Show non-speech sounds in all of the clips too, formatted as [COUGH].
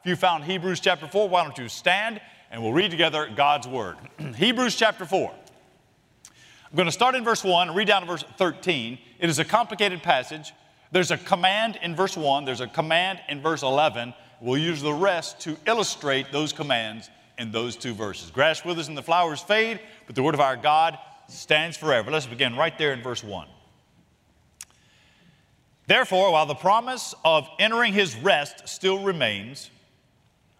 If you found Hebrews chapter 4, why don't you stand and we'll read together God's Word. [CLEARS THROAT] Hebrews chapter 4. I'm going to start in verse 1 and read down to verse 13. It is a complicated passage. There's a command in verse 1, there's a command in verse 11. We'll use the rest to illustrate those commands in those two verses. Grass withers and the flowers fade, but the word of our God stands forever. Let's begin right there in verse 1. Therefore, while the promise of entering his rest still remains,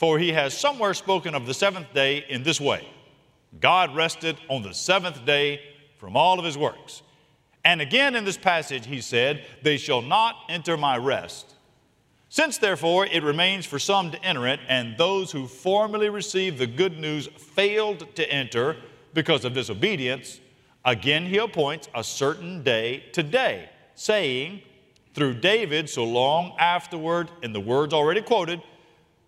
For he has somewhere spoken of the seventh day in this way God rested on the seventh day from all of his works. And again in this passage, he said, They shall not enter my rest. Since therefore it remains for some to enter it, and those who formerly received the good news failed to enter because of disobedience, again he appoints a certain day today, saying, through David so long afterward, in the words already quoted,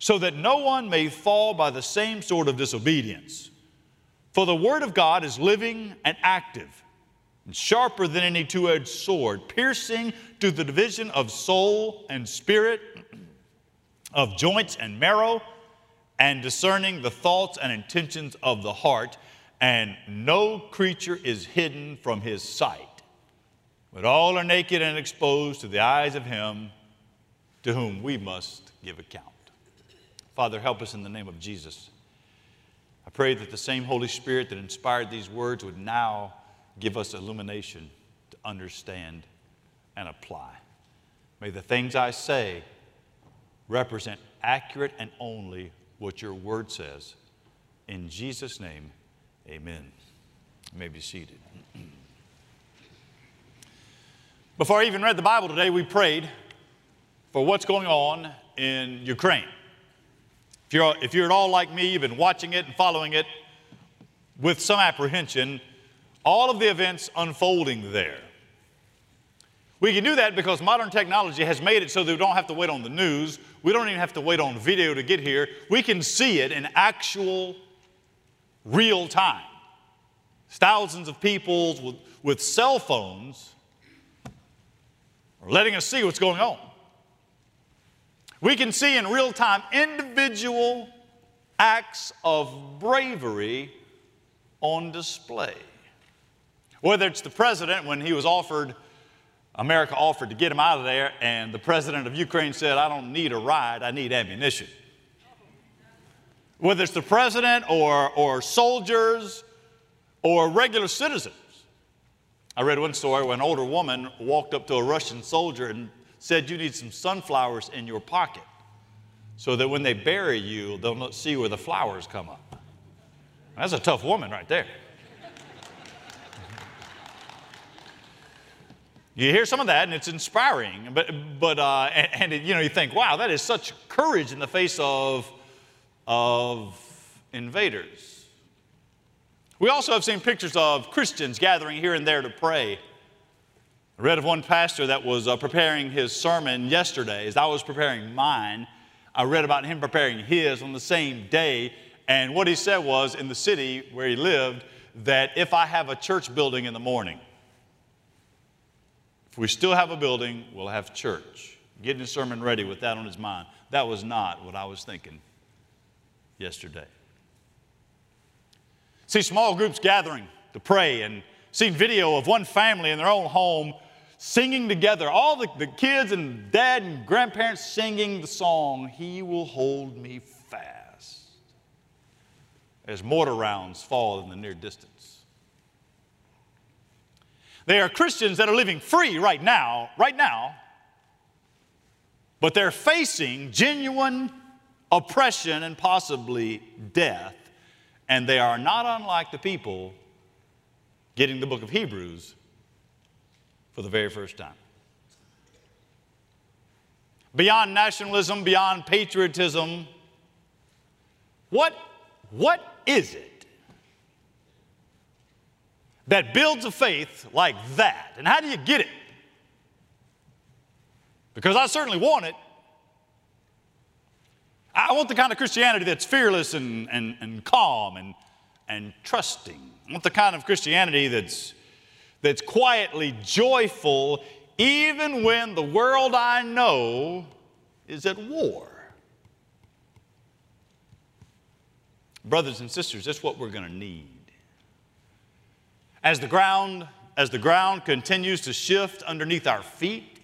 so that no one may fall by the same sort of disobedience. For the Word of God is living and active and sharper than any two edged sword, piercing to the division of soul and spirit, of joints and marrow, and discerning the thoughts and intentions of the heart. And no creature is hidden from his sight, but all are naked and exposed to the eyes of him to whom we must give account. Father, help us in the name of Jesus. I pray that the same Holy Spirit that inspired these words would now give us illumination to understand and apply. May the things I say represent accurate and only what your word says. In Jesus' name, amen. You may be seated. Before I even read the Bible today, we prayed for what's going on in Ukraine. If you're, if you're at all like me, you've been watching it and following it with some apprehension, all of the events unfolding there. We can do that because modern technology has made it so that we don't have to wait on the news. We don't even have to wait on video to get here. We can see it in actual, real time. Thousands of people with, with cell phones are letting us see what's going on. We can see in real time individual acts of bravery on display. Whether it's the president when he was offered, America offered to get him out of there, and the president of Ukraine said, I don't need a ride, I need ammunition. Whether it's the president or, or soldiers or regular citizens. I read one story where an older woman walked up to a Russian soldier and said, You need some sunflowers in your pocket so that when they bury you, they'll not see where the flowers come up. That's a tough woman right there. You hear some of that, and it's inspiring. But, but uh, and, and you know, you think, wow, that is such courage in the face of, of invaders. We also have seen pictures of Christians gathering here and there to pray. I read of one pastor that was uh, preparing his sermon yesterday. As I was preparing mine, I read about him preparing his on the same day. And what he said was in the city where he lived, that if I have a church building in the morning, if we still have a building, we'll have church. Getting his sermon ready with that on his mind. That was not what I was thinking yesterday. See small groups gathering to pray and seen video of one family in their own home singing together, all the, the kids and dad and grandparents singing the song, He Will Hold Me Fast, as mortar rounds fall in the near distance. They are Christians that are living free right now, right now, but they're facing genuine oppression and possibly death, and they are not unlike the people getting the book of Hebrews for the very first time. Beyond nationalism, beyond patriotism, what, what is it that builds a faith like that? And how do you get it? Because I certainly want it. I want the kind of Christianity that's fearless and, and, and calm and, and trusting. I want the kind of Christianity that's that's quietly joyful even when the world I know is at war. Brothers and sisters, that's what we're going to need. As the ground as the ground continues to shift underneath our feet,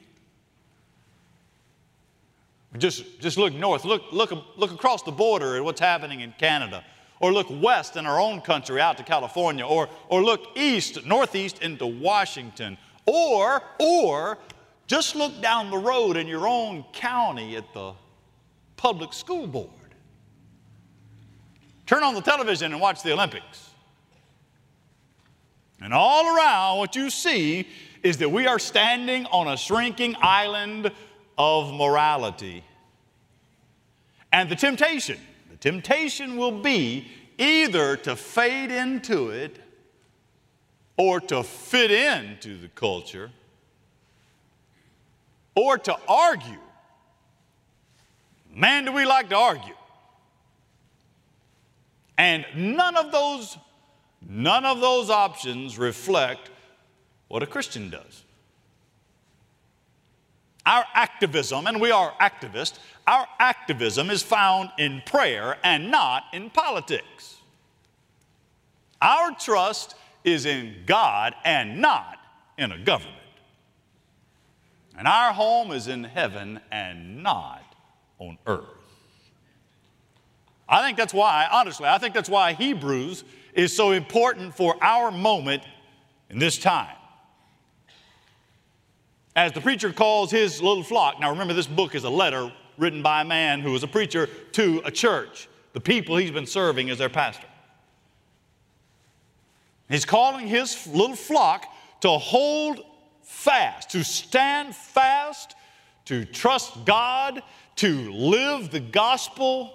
just, just look north, look, look, look across the border at what's happening in Canada or look west in our own country out to California, or, or look east, northeast into Washington, or, or just look down the road in your own county at the public school board. Turn on the television and watch the Olympics. And all around, what you see is that we are standing on a shrinking island of morality. And the temptation temptation will be either to fade into it or to fit into the culture or to argue. Man, do we like to argue. And none of those none of those options reflect what a Christian does. Our activism, and we are activists, our activism is found in prayer and not in politics. Our trust is in God and not in a government. And our home is in heaven and not on earth. I think that's why, honestly, I think that's why Hebrews is so important for our moment in this time as the preacher calls his little flock. Now, remember, this book is a letter written by a man who was a preacher to a church, the people he's been serving as their pastor. He's calling his little flock to hold fast, to stand fast, to trust God, to live the gospel.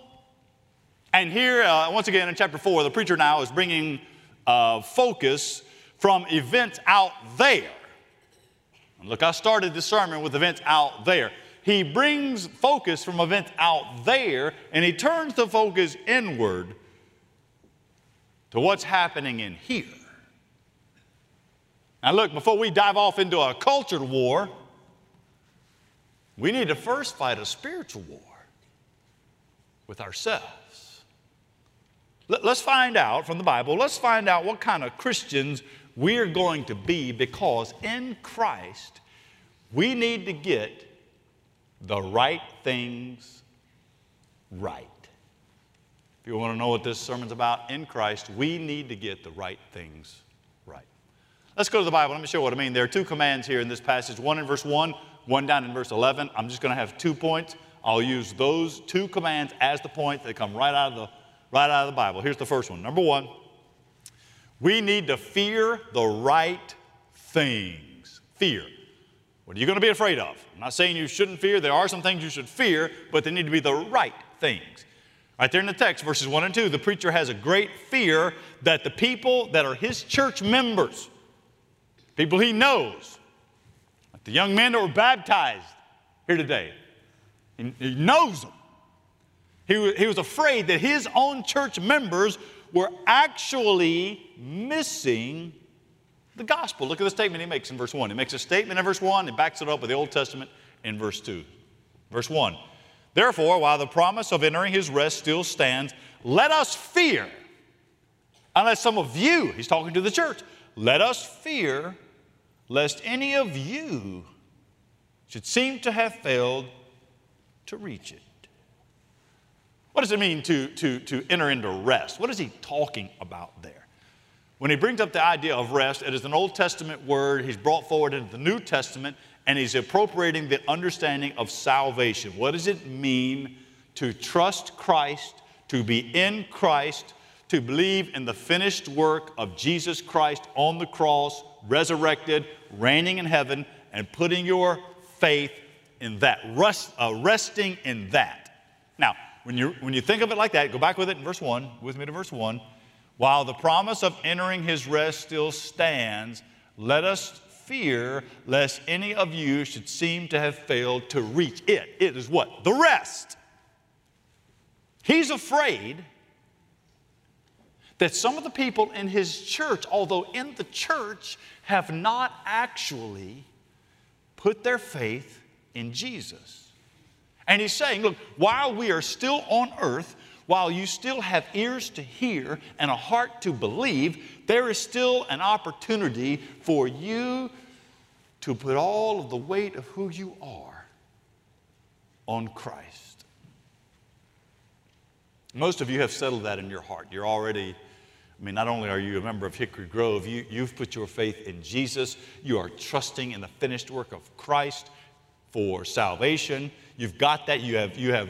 And here, uh, once again, in chapter 4, the preacher now is bringing uh, focus from events out there Look, I started this sermon with events out there. He brings focus from events out there and he turns the focus inward to what's happening in here. Now, look, before we dive off into a cultural war, we need to first fight a spiritual war with ourselves. Let's find out from the Bible, let's find out what kind of Christians we're going to be because in Christ, we need to get the right things right. If you want to know what this sermon's about, in Christ, we need to get the right things right. Let's go to the Bible. Let me show you what I mean. There are two commands here in this passage one in verse 1, one down in verse 11. I'm just going to have two points. I'll use those two commands as the point. They come right out of the, right out of the Bible. Here's the first one. Number one, we need to fear the right things. Fear. What are you going to be afraid of? I'm not saying you shouldn't fear. There are some things you should fear, but they need to be the right things. Right there in the text, verses 1 and 2, the preacher has a great fear that the people that are his church members, people he knows, like the young men that were baptized here today, he, knows them. He, he was afraid that his own church members were actually missing the gospel. Look at the statement he makes in verse 1. He makes a statement in verse 1 and backs it up with the Old Testament in verse 2. Verse 1 Therefore, while the promise of entering his rest still stands, let us fear, unless some of you, he's talking to the church, let us fear lest any of you should seem to have failed to reach it. What does it mean to, to, to enter into rest? What is he talking about there? When he brings up the idea of rest, it is an Old Testament word he's brought forward into the New Testament, and he's appropriating the understanding of salvation. What does it mean to trust Christ, to be in Christ, to believe in the finished work of Jesus Christ on the cross, resurrected, reigning in heaven, and putting your faith in that, rest, uh, resting in that? Now, when you, when you think of it like that, go back with it in verse 1, with me to verse 1. While the promise of entering his rest still stands, let us fear lest any of you should seem to have failed to reach it. It is what? The rest. He's afraid that some of the people in his church, although in the church, have not actually put their faith in Jesus. And he's saying, look, while we are still on earth, while you still have ears to hear and a heart to believe, there is still an opportunity for you to put all of the weight of who you are on Christ. Most of you have settled that in your heart. You're already, I mean, not only are you a member of Hickory Grove, you, you've put your faith in Jesus. You are trusting in the finished work of Christ for salvation. You've got that. You have, you have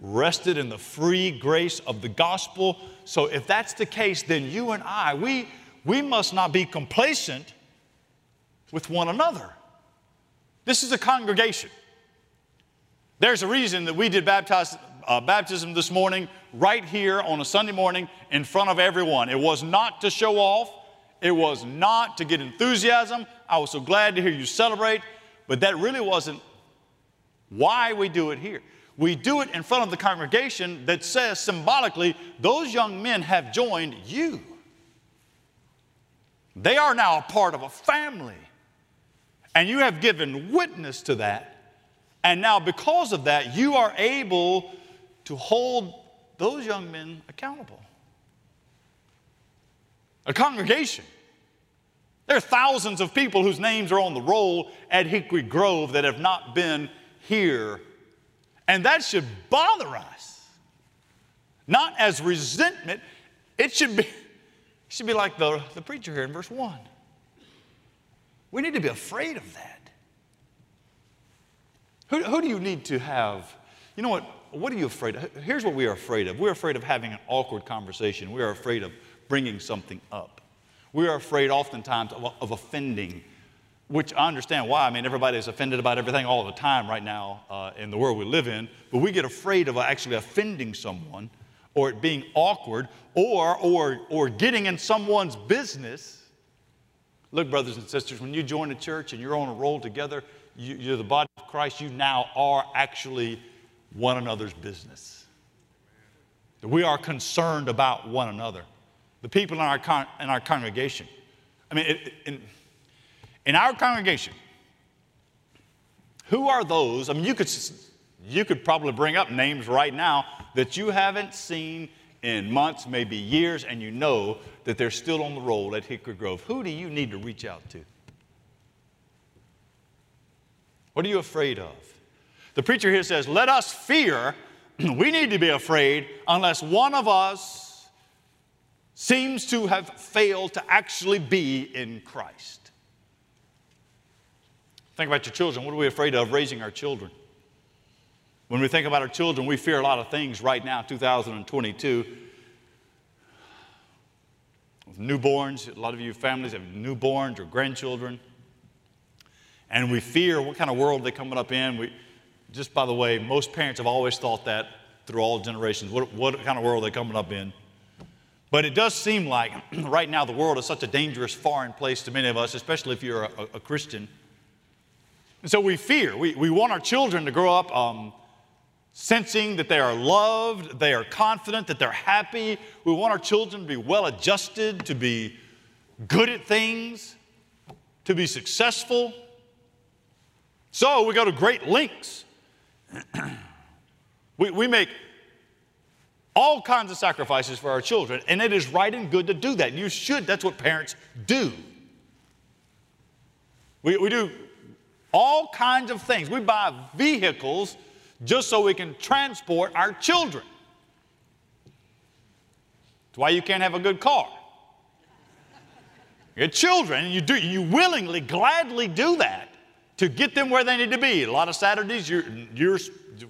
rested in the free grace of the gospel. So if that's the case, then you and I, we, we must not be complacent with one another. This is a congregation. There's a reason that we did baptize, uh, baptism this morning right here on a Sunday morning in front of everyone. It was not to show off, it was not to get enthusiasm. I was so glad to hear you celebrate, but that really wasn't why we do it here. We do it in front of the congregation that says symbolically, those young men have joined you. They are now a part of a family. And you have given witness to that. And now, because of that, you are able to hold those young men accountable. A congregation. There are thousands of people whose names are on the roll at Hickory Grove that have not been here. And that should bother us. Not as resentment, it should be, it should be like the, the preacher here in verse 1. We need to be afraid of that. Who, who do you need to have? You know what? What are you afraid of? Here's what we are afraid of. We're afraid of having an awkward conversation. We are afraid of bringing something up. We are afraid oftentimes of, of offending which I understand why. I mean, everybody is offended about everything all the time right now uh, in the world we live in, but we get afraid of actually offending someone or it being awkward or, or, or getting in someone's business. Look, brothers and sisters, when you join a church and you're on a roll together, you, you're the body of Christ, you now are actually one another's business. We are concerned about one another. The people in our, con- in our congregation. I mean, it, it, in our congregation, who are those? I mean, you could, you could probably bring up names right now that you haven't seen in months, maybe years, and you know that they're still on the roll at Hickory Grove. Who do you need to reach out to? What are you afraid of? The preacher here says, Let us fear. [CLEARS THROAT] we need to be afraid unless one of us seems to have failed to actually be in Christ. Think about your children. What are we afraid of raising our children? When we think about our children, we fear a lot of things right now, 2022. With newborns, a lot of you families have newborns or grandchildren. And we fear what kind of world they're coming up in. We, just by the way, most parents have always thought that through all generations. What, what kind of world they're they coming up in? But it does seem like [CLEARS THROAT] right now the world is such a dangerous, foreign place to many of us, especially if you're a, a Christian. And so we fear. We, we want our children to grow up um, sensing that they are loved, they are confident, that they're happy. We want our children to be well adjusted, to be good at things, to be successful. So we go to great lengths. [CLEARS THROAT] we, we make all kinds of sacrifices for our children, and it is right and good to do that. You should, that's what parents do. We, we do all kinds of things. We buy vehicles just so we can transport our children. That's why you can't have a good car. Your children, you do you willingly, gladly do that to get them where they need to be. A lot of Saturdays, you're, you're,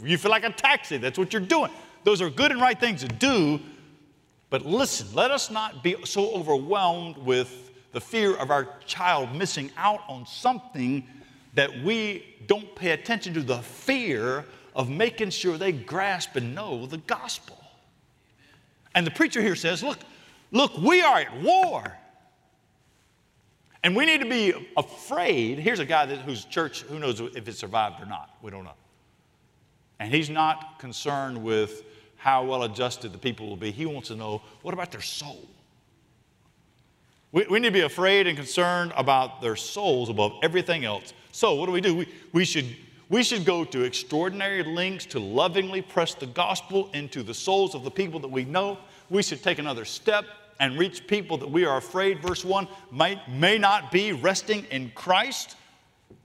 you feel like a taxi. That's what you're doing. Those are good and right things to do. But listen, let us not be so overwhelmed with the fear of our child missing out on something that we don't pay attention to the fear of making sure they grasp and know the gospel. And the preacher here says, Look, look, we are at war. And we need to be afraid. Here's a guy that, whose church, who knows if it survived or not? We don't know. And he's not concerned with how well adjusted the people will be. He wants to know what about their soul? We, we need to be afraid and concerned about their souls above everything else. So, what do we do? We, we, should, we should go to extraordinary lengths to lovingly press the gospel into the souls of the people that we know. We should take another step and reach people that we are afraid, verse 1, might, may not be resting in Christ.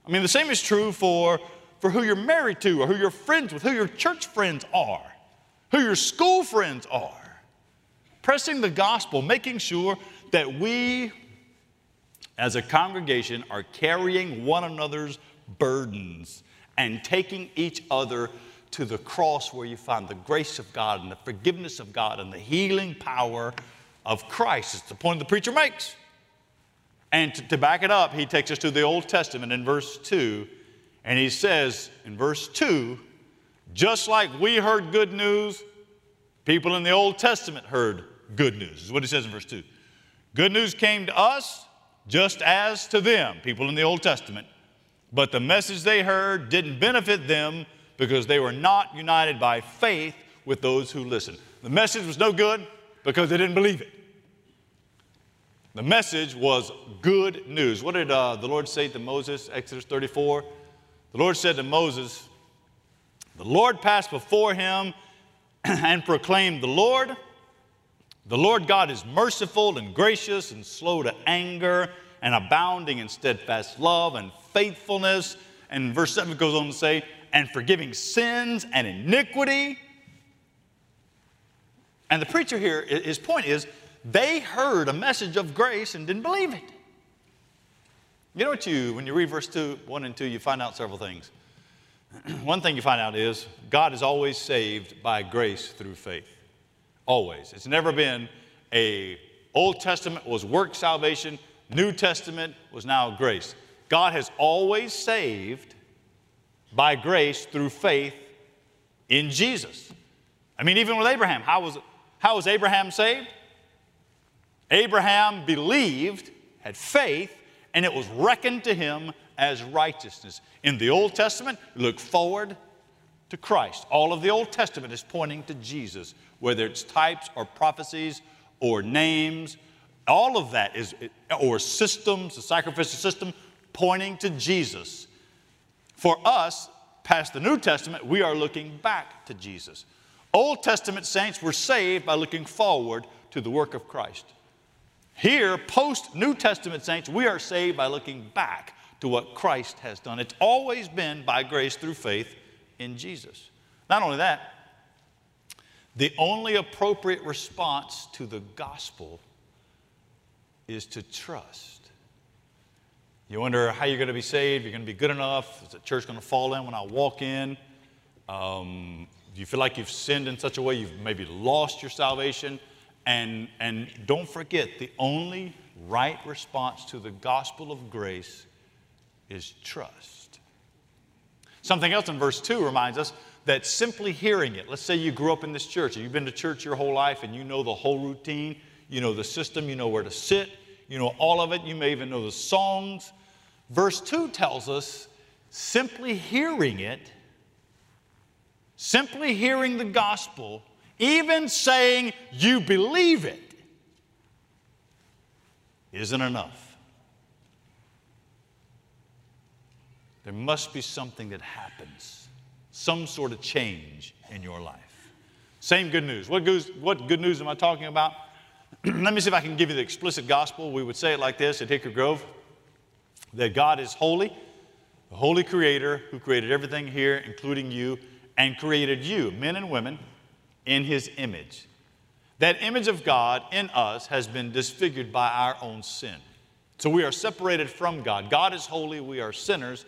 I mean, the same is true for, for who you're married to, or who you're friends with, who your church friends are, who your school friends are. Pressing the gospel, making sure that we as a congregation are carrying one another's burdens and taking each other to the cross where you find the grace of God and the forgiveness of God and the healing power of Christ. It's the point the preacher makes. And to, to, back it up, he takes us to the Old Testament in verse 2, and he says in verse 2 just like we heard good news, people in the Old Testament heard good news, is what he says in verse 2. Good news came to us just as to them, people in the Old Testament, but the message they heard didn't benefit them because they were not united by faith with those who listened. The message was no good because they didn't believe it. The message was good news. What did uh, the Lord say to Moses, Exodus 34? The Lord said to Moses, The Lord passed before him [CLEARS THROAT] and proclaimed, The Lord, the Lord God is merciful and gracious and slow to anger and abounding in steadfast love and faithfulness. And verse 7 goes on to say, and forgiving sins and iniquity. And the preacher here, his point is, they heard a message of grace and didn't believe it. You know what you, when you read verse 2, 1 and 2, you find out several things. [CLEARS THROAT] One thing you find out is God is always saved by grace through faith. Always. It's never been a Old Testament was work salvation, New Testament was now grace. God has always saved by grace through faith in Jesus. I mean, even with Abraham, how was, how was Abraham saved? Abraham believed, had faith, and it was reckoned to him as righteousness. In the Old Testament, look forward to Christ. All of the Old Testament is pointing to Jesus, whether it's types or prophecies or names, all of that is, or systems, the sacrificial system, pointing to Jesus. For us, past the New Testament, we are looking back to Jesus. Old Testament saints were saved by looking forward to the work of Christ. Here, post New Testament saints, we are saved by looking back to what Christ has done. It's always been by grace through faith in Jesus. Not only that, the only appropriate response to the gospel is to trust. You wonder how you're going to be saved. You're going to be good enough. Is the church going to fall in when I walk in? Um, do you feel like you've sinned in such a way you've maybe lost your salvation? And, and don't forget, the only right response to the gospel of grace is trust. Something else in verse 2 reminds us that simply hearing it, let's say you grew up in this church and you've been to church your whole life and you know the whole routine, you know the system, you know where to sit, you know all of it, you may even know the songs. Verse 2 tells us simply hearing it, simply hearing the gospel, even saying you believe it, isn't enough. There must be something that happens, some sort of change in your life. Same good news. What, goes, what good news am I talking about? [CLEARS THROAT] Let me see if I can give you the explicit gospel. We would say it like this at Hickory Grove that God is holy, the holy creator who created everything here, including you, and created you, men and women, in his image. That image of God in us has been disfigured by our own sin. So we are separated from God. God is holy, we are sinners,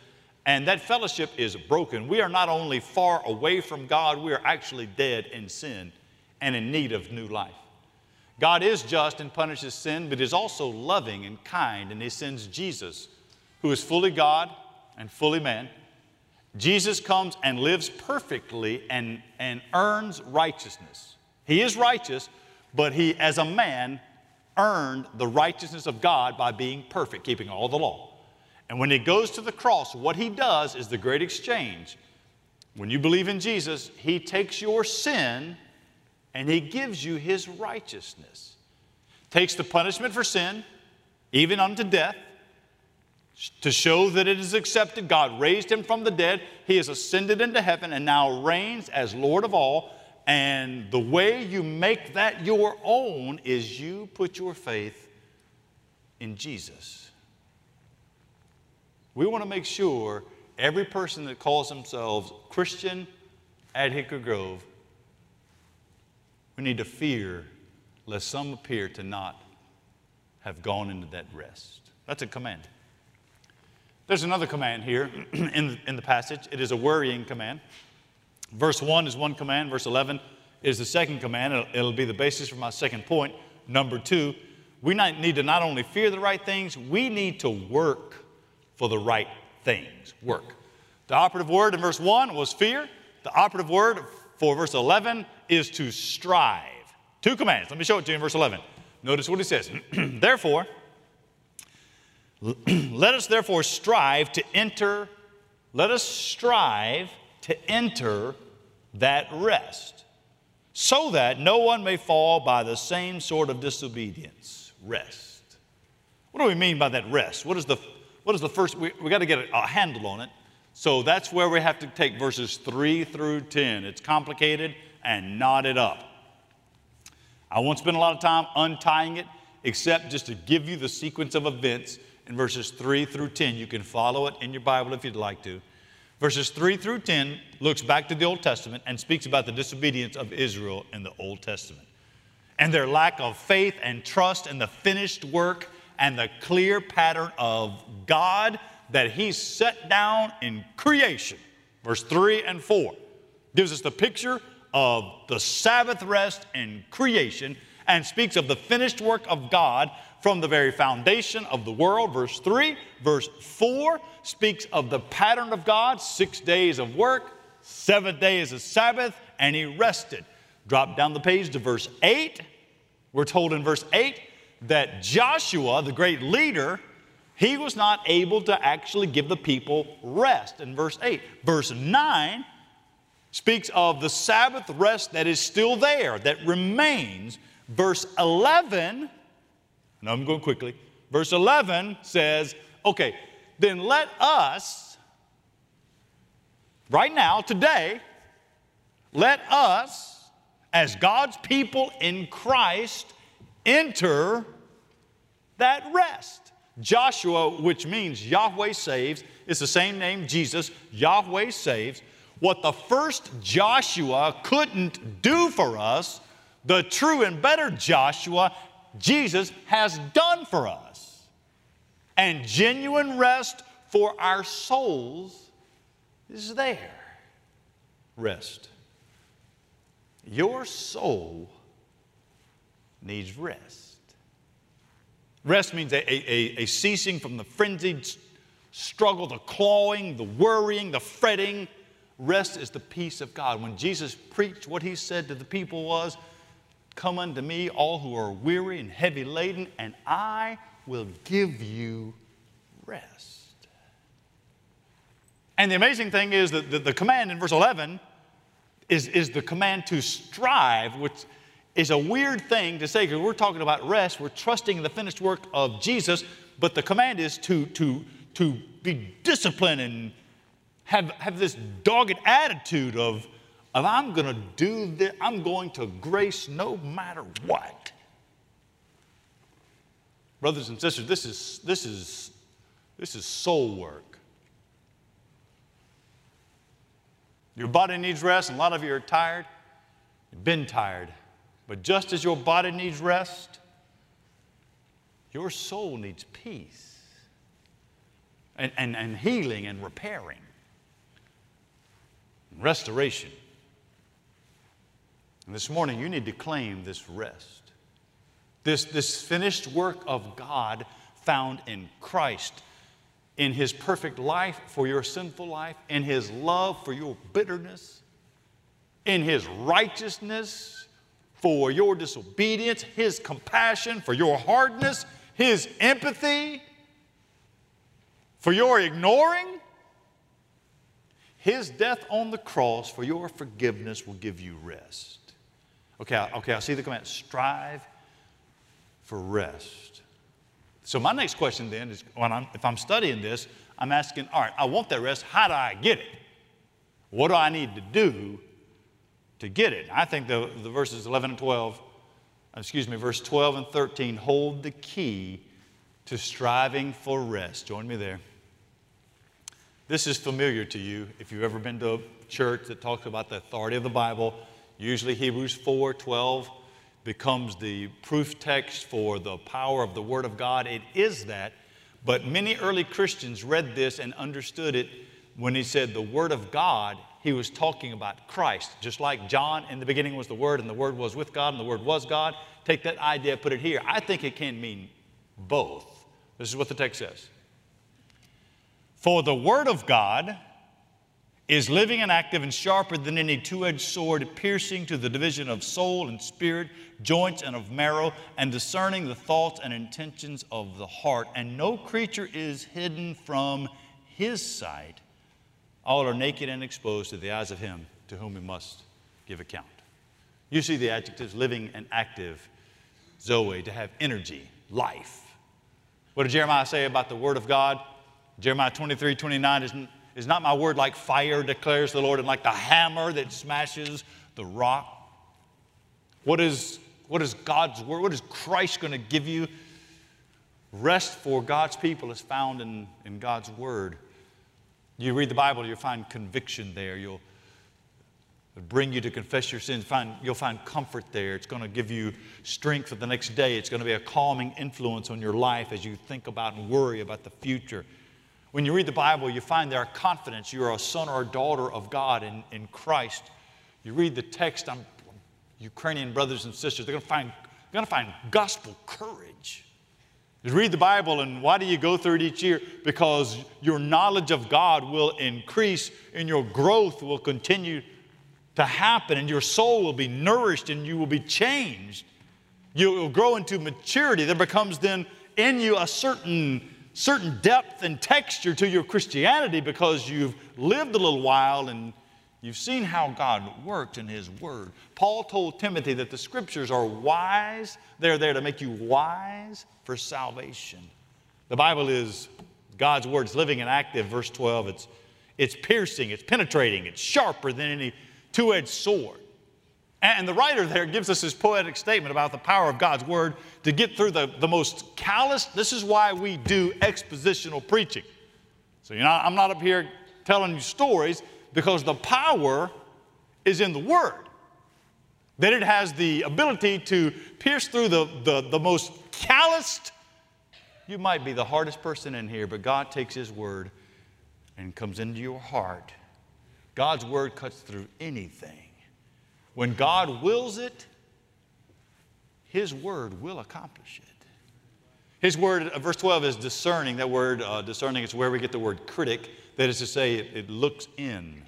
and that fellowship is broken. We are not only far away from God, we are actually dead in sin and in need of new life. God is just and punishes sin, but is also loving and kind, and He sends Jesus, who is fully God and fully man. Jesus comes and lives perfectly and, and earns righteousness. He is righteous, but He, as a man, earned the righteousness of God by being perfect, keeping all the law. And when He goes to the cross, what He does is the great exchange. When you believe in Jesus, He takes your sin and he gives you his righteousness. Takes the punishment for sin, even unto death, to show that it is accepted. God raised him from the dead. He has ascended into heaven and now reigns as Lord of all. And the way you make that your own is you put your faith in Jesus. We want to make sure every person that calls themselves Christian at Hickory Grove we need to fear lest some appear to not have gone into that rest. That's a command. There's another command here [CLEARS THROAT] in, in the passage. It is a worrying command. Verse 1 is one command, verse 11 is the second command. It'll, it'll be the basis for my second point. Number two, we need to not only fear the right things, we need to work for the right things. Work. The operative word in verse 1 was fear. The operative word for verse 11 is to strive. Two commands. Let me show it to you in verse 11. Notice what he says. [CLEARS THROAT] therefore, [CLEARS THROAT] let us therefore strive to enter, let us strive to enter that rest, so that no one may fall by the same sort of disobedience. Rest. What do we mean by that rest? What is the, what is the first, we, we got to get a, a handle on it. So that's where we have to take verses 3 through 10. It's complicated and knotted up. I won't spend a lot of time untying it, except just to give you the sequence of events in verses 3 through 10. You can follow it in your Bible if you'd like to. Verses 3 through 10 looks back to the Old Testament and speaks about the disobedience of Israel in the Old Testament and their lack of faith and trust in the finished work and the clear pattern of God that he set down in creation. Verse 3 and 4 gives us the picture of the Sabbath rest in creation and speaks of the finished work of God from the very foundation of the world. Verse 3, verse 4 speaks of the pattern of God six days of work, seventh day is a Sabbath, and he rested. Drop down the page to verse 8. We're told in verse 8 that Joshua, the great leader, he was not able to actually give the people rest in verse 8. Verse 9 speaks of the Sabbath rest that is still there, that remains. Verse 11, and I'm going quickly. Verse 11 says, okay, then let us, right now, today, let us, as God's people in Christ, enter that rest. Joshua, which means Yahweh saves, is the same name Jesus, Yahweh saves. What the first Joshua couldn't do for us, the true and better Joshua, Jesus has done for us. And genuine rest for our souls is there. Rest. Your soul needs rest. Rest means a, a, a ceasing from the frenzied struggle, the clawing, the worrying, the fretting. Rest is the peace of God. When Jesus preached, what he said to the people was, Come unto me, all who are weary and heavy laden, and I will give you rest. And the amazing thing is that the, the command in verse 11 is, is the command to strive, which is a weird thing to say because we're talking about rest. We're trusting in the finished work of Jesus, but the command is to, to, to be disciplined and have, have this dogged attitude of, of I'm going to do this, I'm going to grace no matter what. Brothers and sisters, this is, this is This is soul work. Your body needs rest, and a lot of you are tired. You've been tired. But just as your body needs rest, your soul needs peace and, and, and healing and repairing, and restoration. And this morning, you need to claim this rest, this, this finished work of God found in Christ, in His perfect life for your sinful life, in His love for your bitterness, in His righteousness for your disobedience, His compassion for your hardness, His empathy for your ignoring. His death on the cross for your forgiveness will give you rest. Okay, okay, I see the command strive for rest. So, my next question then is when I'm, if I'm studying this, I'm asking, all right, I want that rest. How do I get it? What do I need to do to get it? I think the, the verses 11 and 12, excuse me, verse 12 and 13 hold the key to striving for rest. Join me there. This is familiar to you if you've ever been to a church that talks about the authority of the Bible. Usually, Hebrews 4 12 becomes the proof text for the power of the Word of God. It is that, but many early Christians read this and understood it when he said the Word of God, he was talking about Christ. Just like John in the beginning was the Word, and the Word was with God, and the Word was God. Take that idea, put it here. I think it can mean both. This is what the text says. For the Word of God is living and active and sharper than any two edged sword, piercing to the division of soul and spirit, joints and of marrow, and discerning the thoughts and intentions of the heart. And no creature is hidden from his sight. All are naked and exposed to the eyes of him to whom we must give account. You see the adjectives living and active, Zoe, to have energy, life. What did Jeremiah say about the Word of God? Jeremiah 23 29 is, is not my word like fire, declares the Lord, and like the hammer that smashes the rock. What is, what is God's word? What is Christ going to give you? Rest for God's people is found in, in God's word. You read the Bible, you'll find conviction there. You'll bring you to confess your sins. Find, you'll find comfort there. It's going to give you strength for the next day. It's going to be a calming influence on your life as you think about and worry about the future. When you read the Bible, you find there confidence. You are a son or a daughter of God in, in Christ. You read the text, I'm Ukrainian brothers and sisters, they're going to find, going to find gospel courage. Read the Bible, and why do you go through it each year? Because your knowledge of God will increase and your growth will continue to happen, and your soul will be nourished and you will be changed. You will grow into maturity. There becomes then in you a certain certain depth and texture to your Christianity because you've lived a little while and you've seen how God worked in His Word. Paul told Timothy that the Scriptures are wise, they're there to make you wise for salvation. The Bible is God's Word, it's living and active. Verse 12, it's, it's piercing, it's penetrating, it's sharper than any two edged sword. And the writer there gives us this poetic statement about the power of God's word to get through the, the most callous. This is why we do expositional preaching. So, you know, I'm not up here telling you stories because the power is in the word. That it has the ability to pierce through the, the, the most calloused. You might be the hardest person in here, but God takes His word and comes into your heart. God's word cuts through anything. When God wills it, His word will accomplish it. His word, uh, verse 12, is discerning. That word, uh, discerning, is where we get the word critic. That is to say, it, it looks in.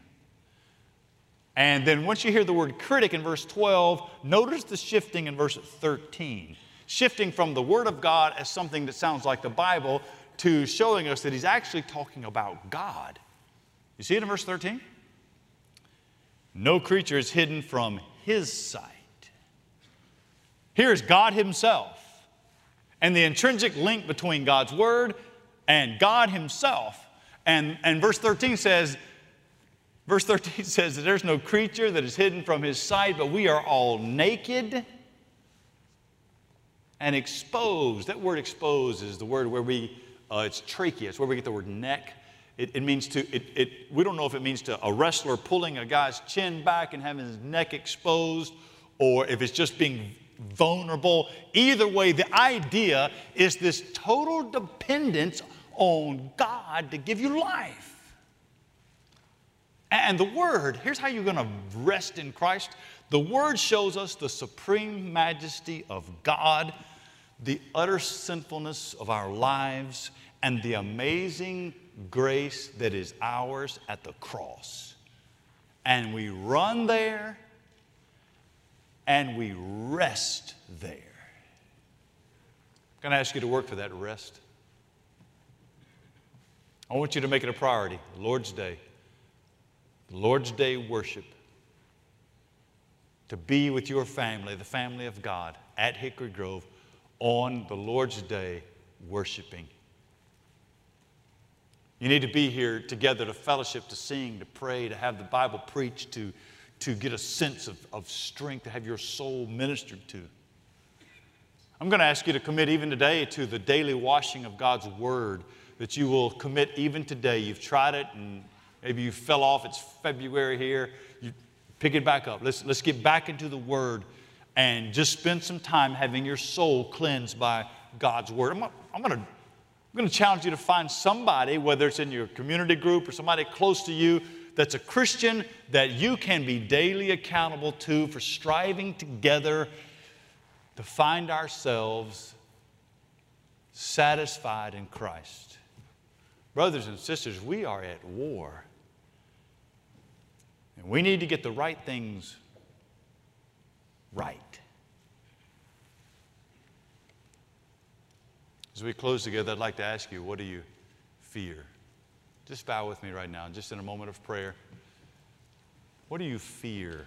And then once you hear the word critic in verse 12, notice the shifting in verse 13. Shifting from the Word of God as something that sounds like the Bible to showing us that he's actually talking about God. You see it in verse 13? No creature is hidden from his sight. Here's God Himself and the intrinsic link between God's Word and God Himself. And, and verse 13 says, verse 13 [LAUGHS] says that there's no creature that is hidden from His sight, but we are all naked and exposed. That word exposed is the word where we Uh, it's trachea. It's where we get the word neck. It, it means to, it, it, we don't know if it means to a wrestler pulling a guy's chin back and having his neck exposed, or if it's just being vulnerable. Either way, the idea is this total dependence on God to give you life. And the Word, here's how you're going to rest in Christ. The Word shows us the supreme majesty of God, the utter sinfulness of our lives, and the amazing grace that is ours at the cross. And we run there and we rest there. I'm going to ask you to work for that rest. I want you to make it a priority, Lord's Day. Lord's Day worship. To be with your family, the family of God, at Hickory Grove on the Lord's Day worshiping. You need to be here together to fellowship, to sing, to pray, to have the Bible preached, to, to get a sense of, of strength, to have your soul ministered to. I'm going to ask you to commit even today to the daily washing of God's Word, that you will commit even today. You've tried it and maybe you fell off. It's February here. You pick it back up. Let's, let's get back into the Word and just spend some time having your soul cleansed by God's Word. I'm, I'm going to I'm going to challenge you to find somebody, whether it's in your community group or somebody close to you, that's a Christian that you can be daily accountable to for striving together to find ourselves satisfied in Christ. Brothers and sisters, we are at war. And we need to get the right things right. As we close together, I'd like to ask you, what do you fear? Just bow with me right now, just in a moment of prayer. What do you fear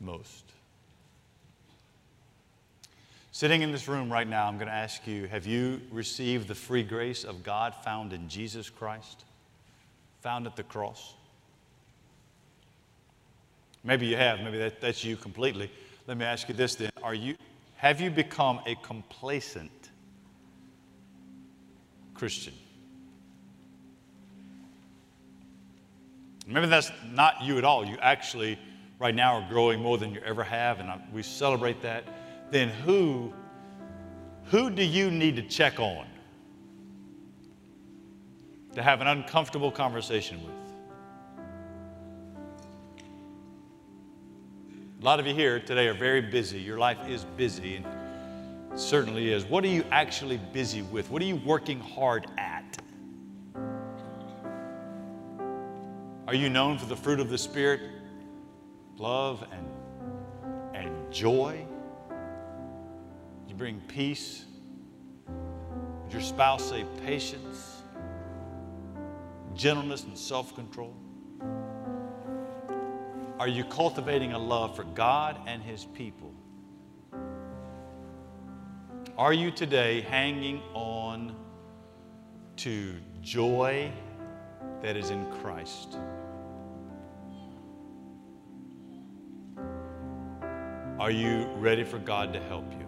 most? Sitting in this room right now, I'm going to ask you have you received the free grace of God found in Jesus Christ, found at the cross? Maybe you have, maybe that, that's you completely. Let me ask you this then. Are you, have you become a complacent Christian? Maybe that's not you at all. You actually, right now, are growing more than you ever have, and we celebrate that. Then who, who do you need to check on to have an uncomfortable conversation with? A lot of you here today are very busy. Your life is busy, and certainly is. What are you actually busy with? What are you working hard at? Are you known for the fruit of the Spirit? Love and, and joy? You bring peace? Would your spouse say patience, gentleness, and self control? Are you cultivating a love for God and His people? Are you today hanging on to joy that is in Christ? Are you ready for God to help you?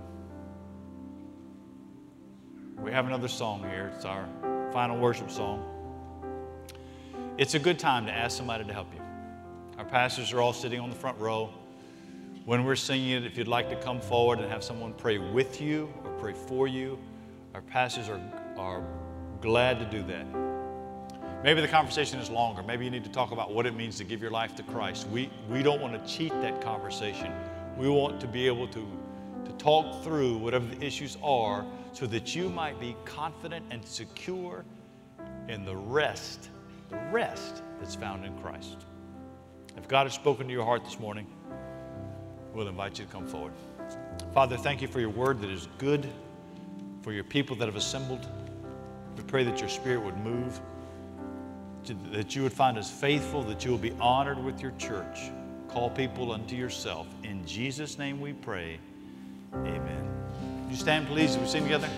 We have another song here. It's our final worship song. It's a good time to ask somebody to help you. Our pastors are all sitting on the front row. When we're singing it, if you'd like to come forward and have someone pray with you or pray for you, our pastors are, are glad to do that. Maybe the conversation is longer. Maybe you need to talk about what it means to give your life to Christ. We, we don't want to cheat that conversation. We want to be able to, to talk through whatever the issues are so that you might be confident and secure in the rest, the rest that's found in Christ. If God has spoken to your heart this morning, we'll invite you to come forward. Father, thank you for your word that is good, for your people that have assembled. We pray that your spirit would move, that you would find us faithful, that you will be honored with your church. Call people unto yourself. In Jesus' name we pray. Amen. You stand, please, as we sing together?